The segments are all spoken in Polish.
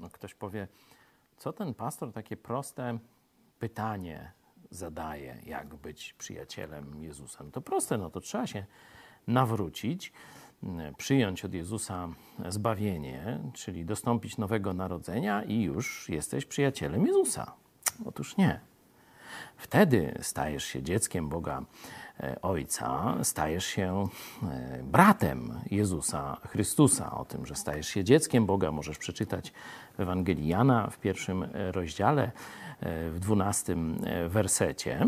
No, ktoś powie, co ten pastor takie proste pytanie zadaje, jak być przyjacielem Jezusa. No to proste, no to trzeba się nawrócić, przyjąć od Jezusa zbawienie, czyli dostąpić nowego narodzenia i już jesteś przyjacielem Jezusa. Otóż nie. Wtedy stajesz się dzieckiem Boga e, Ojca, stajesz się e, bratem Jezusa Chrystusa. O tym, że stajesz się dzieckiem Boga, możesz przeczytać w Ewangelii Jana w pierwszym e, rozdziale, w dwunastym wersecie.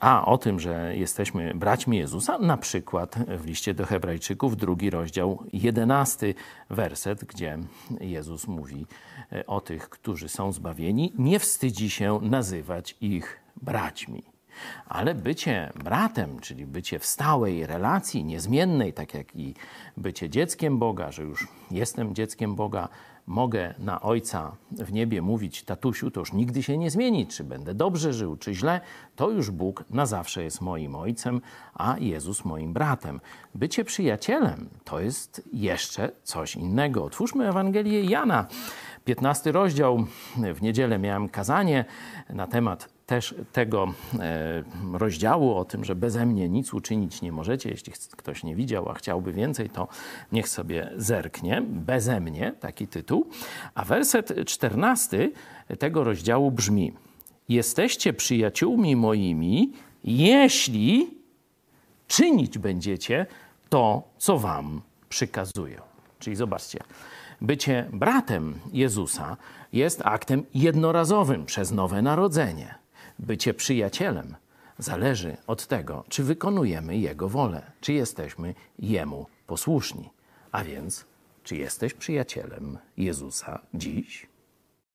A o tym, że jesteśmy braćmi Jezusa, na przykład w liście do Hebrajczyków, drugi rozdział, jedenasty werset, gdzie Jezus mówi o tych, którzy są zbawieni, nie wstydzi się nazywać ich braćmi. Ale bycie bratem, czyli bycie w stałej relacji, niezmiennej, tak jak i bycie dzieckiem Boga, że już jestem dzieckiem Boga, mogę na Ojca w niebie mówić, tatusiu, to już nigdy się nie zmieni, czy będę dobrze żył, czy źle, to już Bóg na zawsze jest moim Ojcem, a Jezus moim bratem. Bycie przyjacielem to jest jeszcze coś innego. Otwórzmy Ewangelię Jana, 15 rozdział. W niedzielę miałem kazanie na temat też tego e, rozdziału o tym, że beze mnie nic uczynić nie możecie. Jeśli ktoś nie widział, a chciałby więcej, to niech sobie zerknie. Beze mnie, taki tytuł. A werset 14 tego rozdziału brzmi: Jesteście przyjaciółmi moimi, jeśli czynić będziecie to, co wam przykazuję. Czyli zobaczcie, bycie bratem Jezusa jest aktem jednorazowym przez nowe narodzenie bycie przyjacielem zależy od tego, czy wykonujemy Jego wolę, czy jesteśmy Jemu posłuszni. A więc, czy jesteś przyjacielem Jezusa dziś?